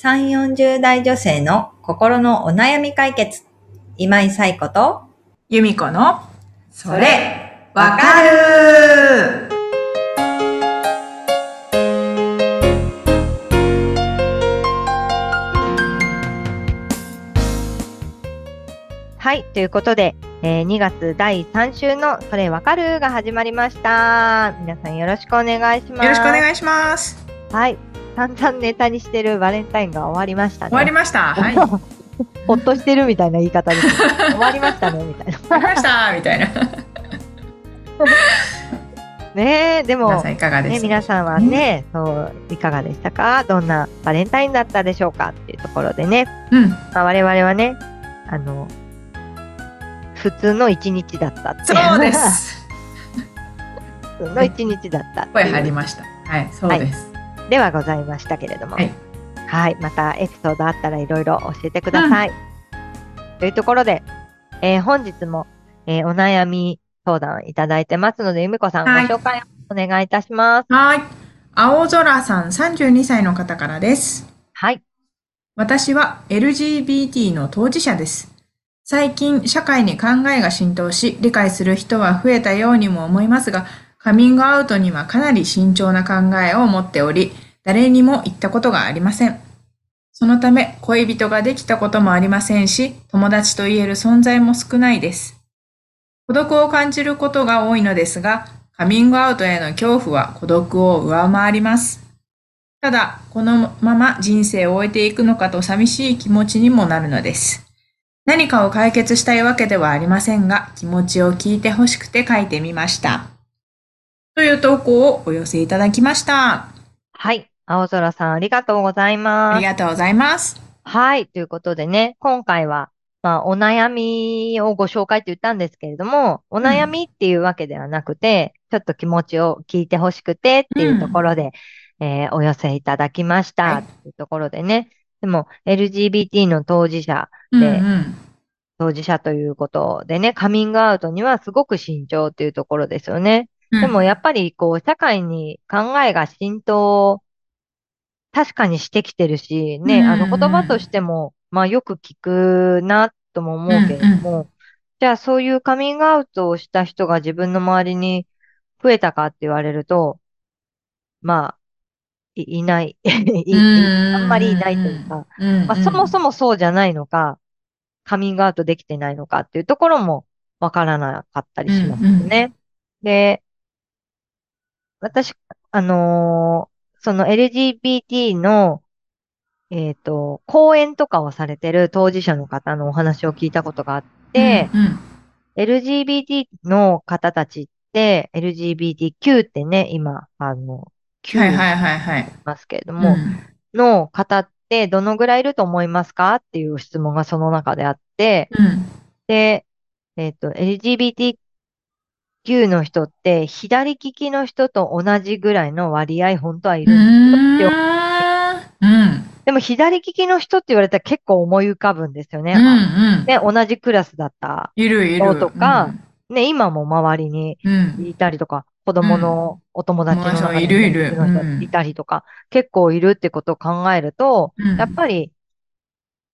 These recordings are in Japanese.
3、40代女性の心のお悩み解決。今井冴子と、由美子の、それ、わかるはい。ということで、えー2月第3週のそれわかるが始まりました。皆さんよろしくお願いします。よろしくお願いします。はい。散々ネタにしてるバレンタインが終わりましたね。終わりました。はい。終わほっとしてるみたいな言い方です。終わりましたね、みたいな。りましたみたいな。ねえ、でも皆さ、んいかがですね、か皆さんはね、そう、いかがでしたか？どんなバレンタインだったでしょうかっていうところでね、うん。まあ、我々はね、あの、普通の一日だったっていそうで。す。普通の一日だったって声いう張りました。はい、そうです。ではございましたけれども、はいはい、またエピソードあったらいろいろ教えてください。というところで、えー本日も、えーお悩み相談いただいてますので、ゆみこさん、はいご紹介をお願いいたします。はい。青空さん32歳の方からです。はい。私は LGBT の当事者です。最近、社会に考えが浸透し、理解する人は増えたようにも思いますが、カミングアウトにはかなり慎重な考えを持っており、誰にも言ったことがありません。そのため、恋人ができたこともありませんし、友達と言える存在も少ないです。孤独を感じることが多いのですが、カミングアウトへの恐怖は孤独を上回ります。ただ、このまま人生を終えていくのかと寂しい気持ちにもなるのです。何かを解決したいわけではありませんが、気持ちを聞いてほしくて書いてみました。という投稿をお寄せいただきました。はい。青空さん、ありがとうございあます。りがとうございます。はい。ということでね、今回は、まあ、お悩みをご紹介って言ったんですけれども、お悩みっていうわけではなくて、ちょっと気持ちを聞いてほしくてっていうところで、えーお寄せいただきましたはいっていうところでね、でも LGBT の当事者、うんでうん。当事者ということでね、カミングアウトにはすごく慎重っていうところですよね。うん。でもやっぱりこう、社会に考えが浸透、確かにしてきてるし、ね、あのうん。うん言葉としても、まあよく聞くなとも思うけれども、じゃあそういうカミングアウトをした人が自分の周りに増えたかって言われると、まあ、い、いない。いいあんまりいないというか、うんまあ、そもそもそうじゃないのか、カミングアウトできてないのかっていうところもわからなかったりしますよね。で、私、あのーその LGBT の、えっと、講演とかをされてる当事者の方のお話を聞いたことがあって、うんうん、LGBT の方たちって、LGBTQ ってね、今、あの、Q はいはいはいはい。ますけれども、の方ってどのぐらいいると思いますかっていう質問がその中であって、うん。で、えっと、LGBTQ の人って左利きの人と同じぐらいの割合本当はいる。んですよ。うん。でも左利きの人って言われたら結構思い浮かぶんですよね。うんうん。ね、同じクラスだった。いるいる。そうとかね、今も周りにうん、うんいたりとか、子供のお友達の中にいるいる。いたりとか、結構いるってことを考えると、うん。やっぱり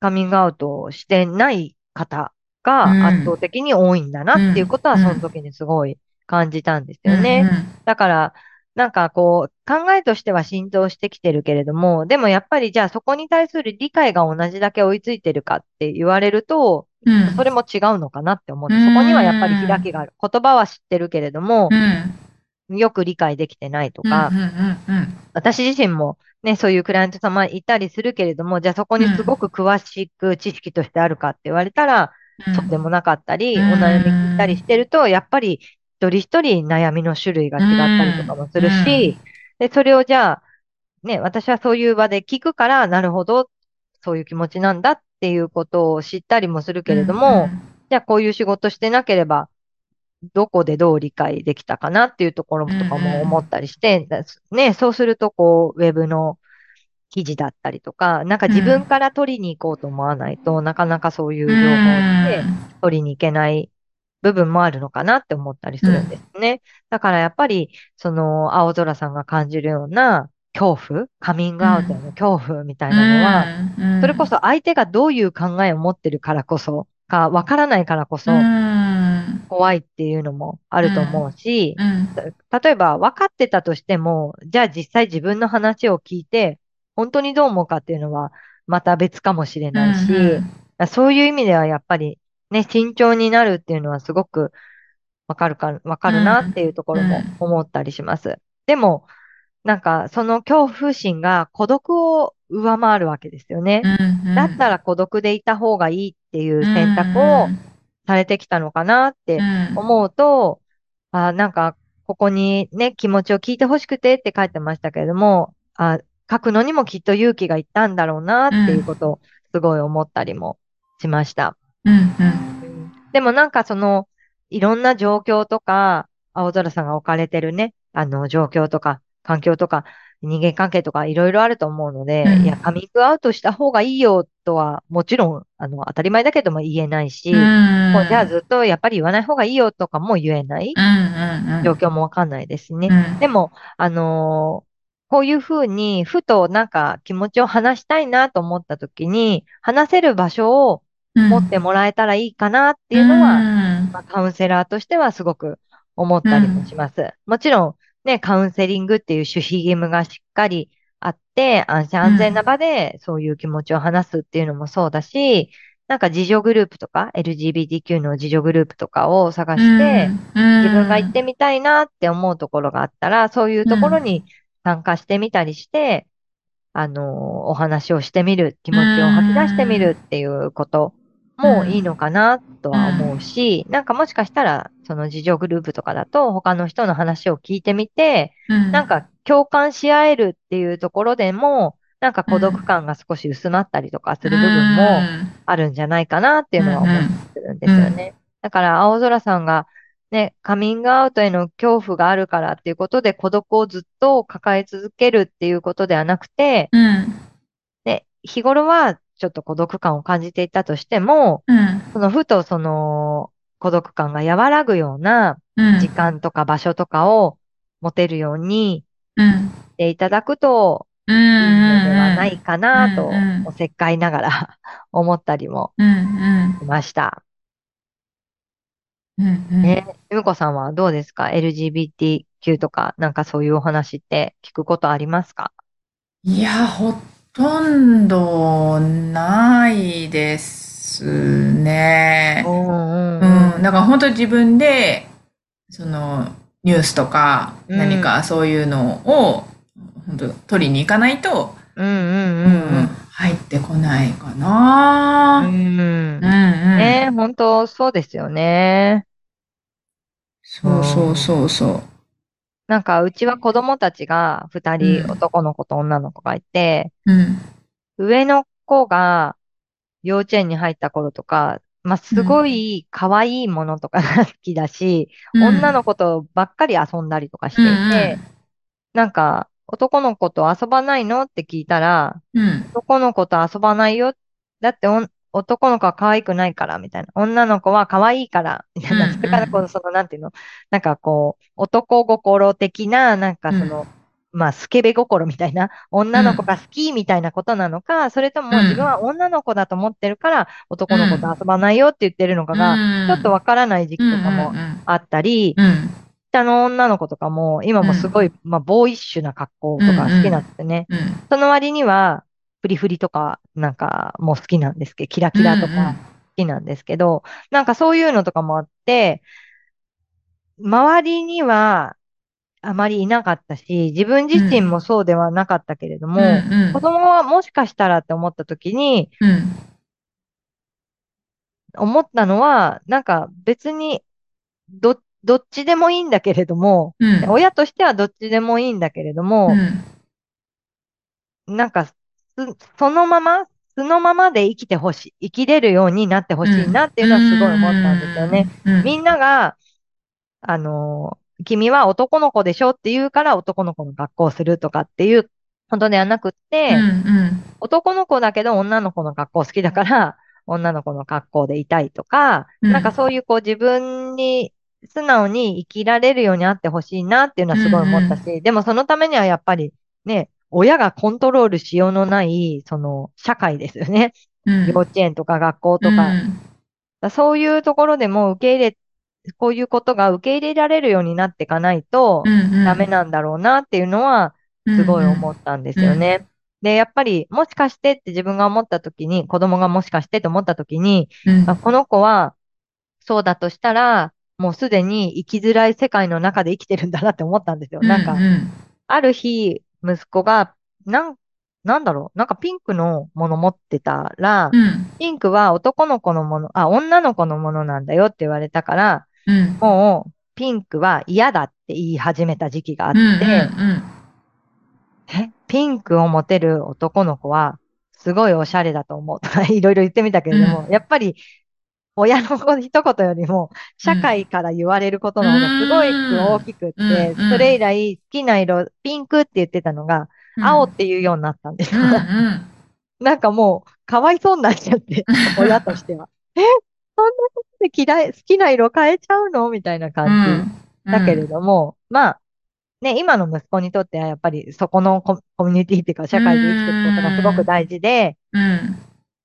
カミングアウトをしてない方がうん。圧倒的に多いんだなっていうことはうん。その時にすごい感じたんですよね。だから、なんかこう、考えとしては浸透してきてるけれども、でもやっぱりじゃあそこに対する理解が同じだけ追いついてるかって言われると、うん。うんそれも違うのかなって思って、うん。そこにはやっぱり開きがある。言葉は知ってるけれどもう、ん。よく理解できてないとか私自身もね、そういうクライアント様いたりするけれども、じゃあそこにすごく詳しく知識としてあるかって言われたら、うんそうでもなかったり、うん。お悩み聞いたりしてると、やっぱり一人一人悩みの種類が違ったりとかもするし、で、それをじゃあ、ね、私はそういう場で聞くから、なるほど、そういう気持ちなんだっていうことを知ったりもするけれども、じゃあこういう仕事してなければ、どこでどう理解できたかなっていうところとかも思ったりして、だね、そうするとこう、ウェブの記事だったりとか、なんか自分から取りに行こうと思わないと、なかなかそういう情報って取りに行けない部分もあるのかなって思ったりするんですね。だからやっぱり、その、青空さんが感じるような恐怖、カミングアウトへの恐怖みたいなのは、うん。それこそ相手がどういう考えを持ってるからこそ、か、わからないからこそう、ん。怖いっていうのもあると思うし、うん。例えば分かってたとしても、じゃあ実際自分の話を聞いて、本当にどう思うかっていうのはまた別かもしれないし、うんそういう意味ではやっぱりね、慎重になるっていうのはすごくわかるか、わかるなっていうところもうん思ったりします。でも、なんかその恐怖心が孤独を上回るわけですよね。うんだったら孤独でいた方がいいっていう選択をされてきたのかなってうん。思うと、あ、なんか、ここにね、気持ちを聞いてほしくてって書いてましたけれども、あ、書くのにもきっと勇気がいったんだろうなっていうことをすごい思ったりもしました。うんうん。でもなんかその、いろんな状況とか、青空さんが置かれてるね、あの状況とか、環境とか、人間関係とかいろいろあると思うので、うん。いや、カミングアウトした方がいいよとは、もちろん、あの、当たり前だけども言えないし、うん。もうじゃあずっとやっぱり言わない方がいいよとかも言えない状況もわかんないですね。うん。でも、あのーこういうふうに、ふとなんか気持ちを話したいなと思った時に、話せる場所を持ってもらえたらいいかなっていうのは、うん。まあカウンセラーとしてはすごく思ったりもします。もちろん、ね、カウンセリングっていう守秘義務がしっかりあって、安心安全な場でそういう気持ちを話すっていうのもそうだし、なんか自助グループとか、LGBTQ の自助グループとかを探して、自分が行ってみたいなって思うところがあったら、そういうところに参加してみたりして、あの、お話をしてみる、気持ちを吐き出してみるっていうこともいいのかなとは思うし、なんかもしかしたら、その自助グループとかだと、他の人の話を聞いてみて、なんか共感し合えるっていうところでも、なんか孤独感が少し薄まったりとかする部分もあるんじゃないかなっていうのは思ってるんですよね。だから、青空さんが、ね、カミングアウトへの恐怖があるからっていうことで孤独をずっと抱え続けるっていうことではなくて、うん。ね、日頃はちょっと孤独感を感じていたとしても、うん。そのふとその孤独感が和らぐようなうん。時間とか場所とかを持てるようにうん。していただくとうんいいのではないかなとおせっかいながら 思ったりもしました。うんうんね、ゆむこさんはどうですか ?LGBTQ とか、なんかそういうお話って聞くことありますか？いや、ほとんどないですね。うんうんうん、だから本当に自分で、その、ニュースとか、うん何かそういうのを、本当取りに行かないと、うんうんうん入ってこないかな。うんうん。うんうんうん。ね、本当そうですよね。そうそうそうそう。なんか、うちは子供たちが二人、うん男の子と女の子がいて、うん。上の子が幼稚園に入った頃とか、まあ、すごい可愛いものとかが好きだし、女の子とばっかり遊んだりとかしていて、なんか、男の子と遊ばないのって聞いたら、うん。男の子と遊ばないよ。だって男の子は可愛くないから、みたいな。女の子は可愛いから、みたいな。うんうんそれから、この、その、なんていうの、なんかこう、男心的な、なんかその、まあ、スケベ心みたいな、女の子が好きみたいなことなのか、それともうん自分は女の子だと思ってるから、男の子と遊ばないよって言ってるのかが、ちょっとわからない時期とかもあったり、うん。下の女の子とかも、今もすごい、まあ、ボーイッシュな格好とか好きなんですよね。うん。その割には、フリフリとか、なんか、もう好きなんですけど、キラキラとうんうんか好きなんですけど、なんかそういうのとかもあって、周りにはあまりいなかったし、自分自身もそうではなかったけれども、うん子供はもしかしたらって思った時に、うん。思ったのは、なんか別に、ど、どっちでもいいんだけれども、うん。親としてはどっちでもいいんだけれども、うん。なんか、すそのまま、そのままで生きてほしい、生きれるようになってほしいなっていうのはすごい思ったんですよね。うん。みんなが、あのー君は男の子でしょって言うから男の子の学校をするとかっていうことではなくって、うん男の子だけど女の子の学校好きだから、女の子の学校でいたいとか、うん。なんかそういうこう自分に素直に生きられるようにあってほしいなっていうのはすごい思ったし、でもそのためにはやっぱりね、親がコントロールしようのない、その、社会ですよね。うん。幼稚園とか学校とか。うんだそういうところでも受け入れ、こういうことが受け入れられるようになっていかないとうんダメなんだろうなっていうのはすごい思ったんですよね。で、やっぱりもしかしてって自分が思った時に、子供がもしかしてと思った時に、うん。あこの子はそうだとしたら、もうすでに生きづらい世界の中で生きてるんだなって思ったんですよ。なんかう、んある日、息子が、なん、なんだろう、なんかピンクのもの持ってたら、うん。ピンクは男の子のもの、あ、女の子のものなんだよって言われたから、うん。もう、ピンクは嫌だって言い始めた時期があって、うんうんえ、ピンクを持てる男の子は、すごいおしゃれだと思う。とか、いろいろ言ってみたけれども、やっぱり、親の一言よりも、社会から言われることの方がすごい大きくって、それ以来好きな色、ピンクって言ってたのが、うん。青って言うようになったんですよ。なんかもう、かわいそうになっちゃって、親としては。え、そんなことで嫌い、好きな色変えちゃうの？みたいな感じ。だけれども、まあ、ね、今の息子にとってはやっぱりそこのココミュニティっていうか社会で生きていくことがすごく大事で、うん。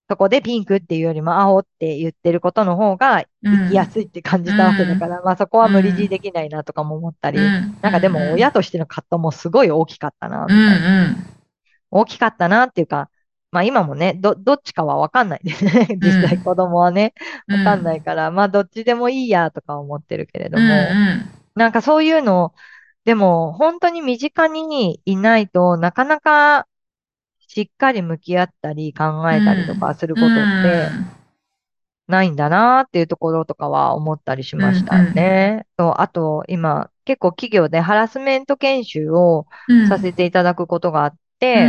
そこでピンクっていうよりも青って言ってることの方が生きやすいって感じたわけだから、まあそこは無理強いできないなとかも思ったり、うん。なんかでも親としての葛藤もすごい大きかったな、みうんたいな。うん。大きかったなっていうか、まあ今もね、ど、どっちかはわかんないですね。実際子供はね、わかんないから、まあどっちでもいいやとか思ってるけれども、なんかそういうの、でも本当に身近にいないとなかなかしっかり向き合ったり考えたりとかすることってないんだなっていうところとかは思ったりしましたね。とあと今結構企業でハラスメント研修をさせていただくことがあって、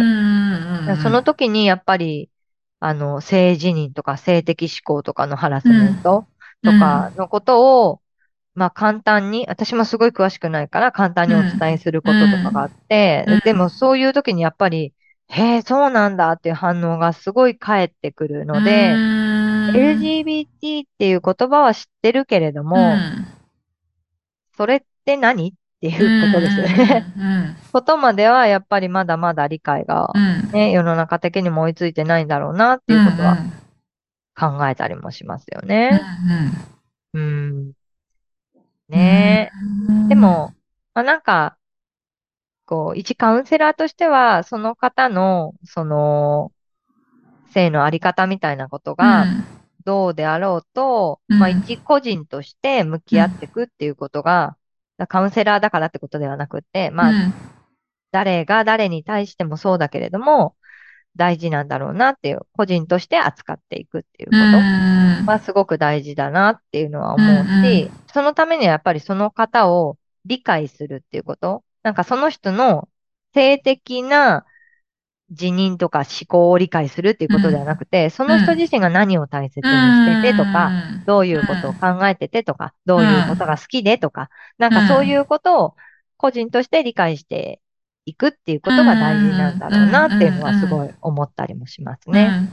その時にやっぱりあの性自認とか性的思考とかのハラスメントとかのことを、まあ簡単に、私もすごい詳しくないから簡単にお伝えすることとかがあって、うん。でもそういう時にやっぱり、へえ、そうなんだっていう反応がすごい返ってくるので、LGBT っていう言葉は知ってるけれども、それって何っていうことですよね。ことまではやっぱりまだまだ理解が、ね、世の中的にも追いついてないんだろうなっていうことは考えたりもしますよね。うん。ねえ。でも、まあ、なんか、こう、一カウンセラーとしては、その方の、その、性のあり方みたいなことが、どうであろうと、うんまあ、一個人として向き合っていくっていうことが、カウンセラーだからってことではなくて、まあ、誰が誰に対してもそうだけれども、大事なんだろうなっていう、個人として扱っていくっていうこと。はすごく大事だなっていうのは思ううんうし、そのためにはやっぱりその方を理解するっていうこと。なんかその人の性的な自認とか思考を理解するっていうことではなくて、その人自身が何を大切にしててとか、どういうことを考えててとか、どういうことが好きでとか、なんかそういうことを個人として理解していくっていうことが大事なんだろうなっていうのはすごい思ったりもしますね。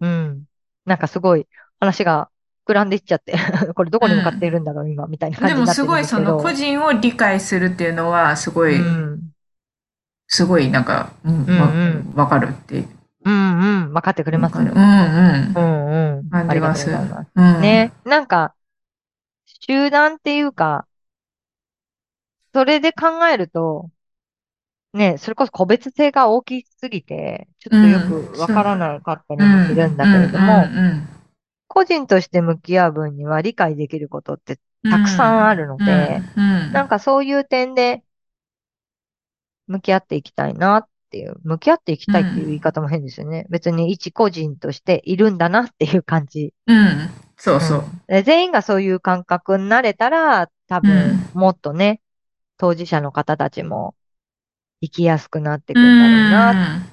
うん。なんかすごい話が膨らんでいっちゃって、これどこに向かっているんだろう、今、みたいな感じでもになってるんすごいそ。の個人を理解するっていうのはすごい、うん。すごいなんか、うんうんうんわわかるっていう。うんうん。分かってくれますうんうん。うんうん。あります。うん。ね。なんか、集団っていうか、それで考えると、ね、それこそ個別性が大きすぎて、ちょっとよくわからなかったりもするんだけれども、うん個人として向き合う分には理解できることってたくさんあるので、うんなんかそういう点で向き合っていきたいなっていう、向き合っていきたいっていう言い方も変ですよね。別に一個人としているんだなっていう感じ。うん。そうそう。で全員がそういう感覚になれたら、多分もっとね、当事者の方たちも生きやすくなっていくんだろうな。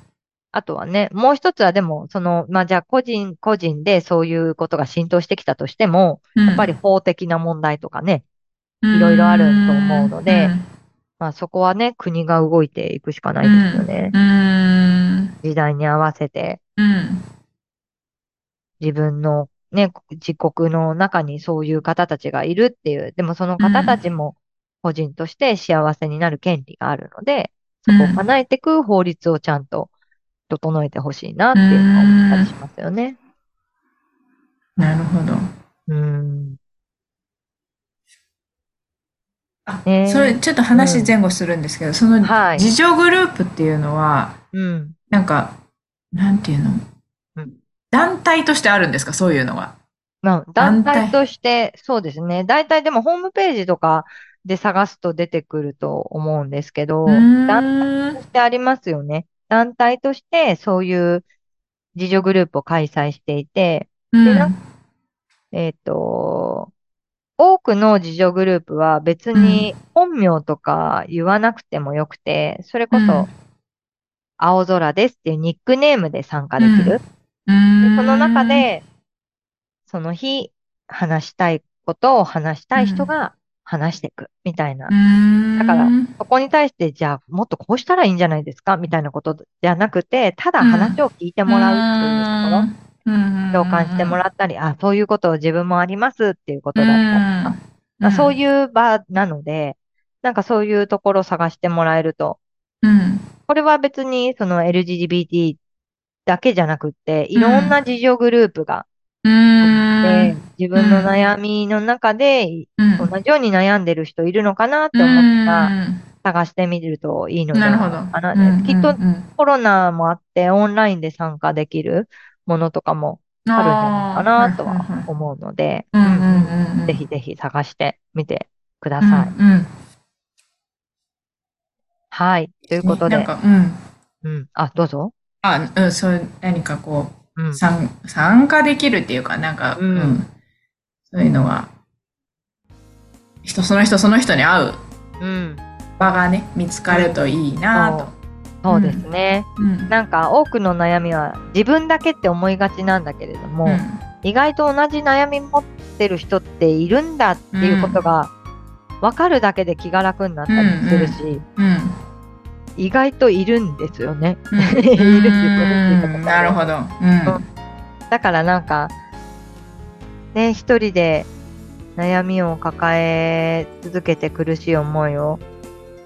あとはね、もう一つはでも、その、まあ、じゃあ個人個人でそういうことが浸透してきたとしても、やっぱり法的な問題とかね、いろいろあると思うのでまあそこはね、国が動いていくしかないですよね。うん。時代に合わせて、うん。自分のね、自国の中にそういう方たちがいるっていう、でもその方たちも個人として幸せになる権利があるので、そこを叶えていく法律をちゃんと整えてほしいなっていうのを思ったりしますよね。なるほど。うん。あねそれ、ちょっと話前後するんですけど、そのはい自助グループっていうのは、うん。なんか、なんていうの？うん団体としてあるんですか？そういうのは。まあ、団体として、そうですね。大体でもホームページとかで探すと出てくると思うんですけど、団体としてありますよね。団体としてそういう自助グループを開催していて、うん。えっと、多くの自助グループは別に本名とか言わなくてもよくて、それこうん。そ青空ですっていうニックネームで参加できる。うーん。でその中で、その日話したいことを話したい人が話していくみたいな。だからそこに対して、じゃあもっとこうしたらいいんじゃないですかみたいなことじゃなくて、ただ話を聞いてもらうっていうところ。うん。共感してもらったり、あ、そういうことを自分もありますっていうことだったりとか、うん。まあそういう場なので、なんかそういうところを探してもらえると、うん。これは別にその LGBT だけじゃなくって、いろんな自助グループが自分の悩みの中でうん同じように悩んでる人いるのかなって思ったら、探してみるといいのじゃないなるほど。かな。うんきっとうんうんコロナもあってオンラインで参加できるものとかもあるんじゃないかなとは思うので、うんうんうんうんぜひぜひ探してみてくだうんさい。うんはい。ということで、なんか、うん。うん。あ、どうぞ。あ、うん、そう、何かこうんう、。参参加できるっていうか、なんか、うんそういうのは、人、その人その人に合ううん。場がね、見つかるといいなと。そうですね。うん。なんか多くの悩みは自分だけって思いがちなんだけれども、うん意外と同じ悩み持ってる人っているんだっていうことが分かるだけで気が楽になったりするし、うん。意外といるんですよね。うなるほど。うん。だからなんか、ね、一人で悩みを抱え続けて苦しい思いを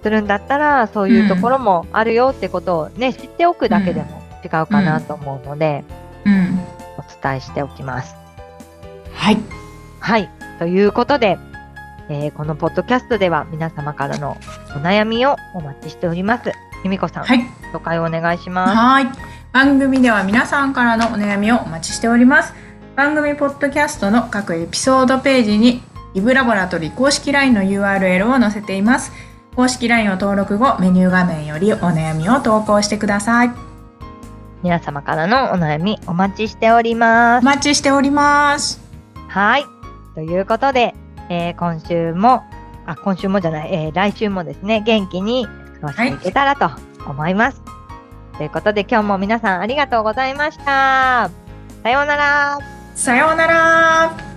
するんだったら、そういうところもあるよってことをね、知っておくだけでも違うかなと思うので、うん。お伝えしておきます。はい。はい。ということで、えーこのポッドキャストでは皆様からのお悩みをお待ちしております。由美子さん、はい。紹介をお願いします。はい。番組では皆さんからのお悩みをお待ちしております。番組ポッドキャストの各エピソードページにイブラボラトリ公式 LINE の URL を載せています。公式 LINE を登録後、メニュー画面よりお悩みを投稿してください。皆様からのお悩みお待ちしております。お待ちしております。はい。ということで、えー今週も、あ、今週もじゃない、えー来週もですね、元気に過ごしていけたらと思います。ということで、今日も皆さんありがとうございました。さようなら。さようなら。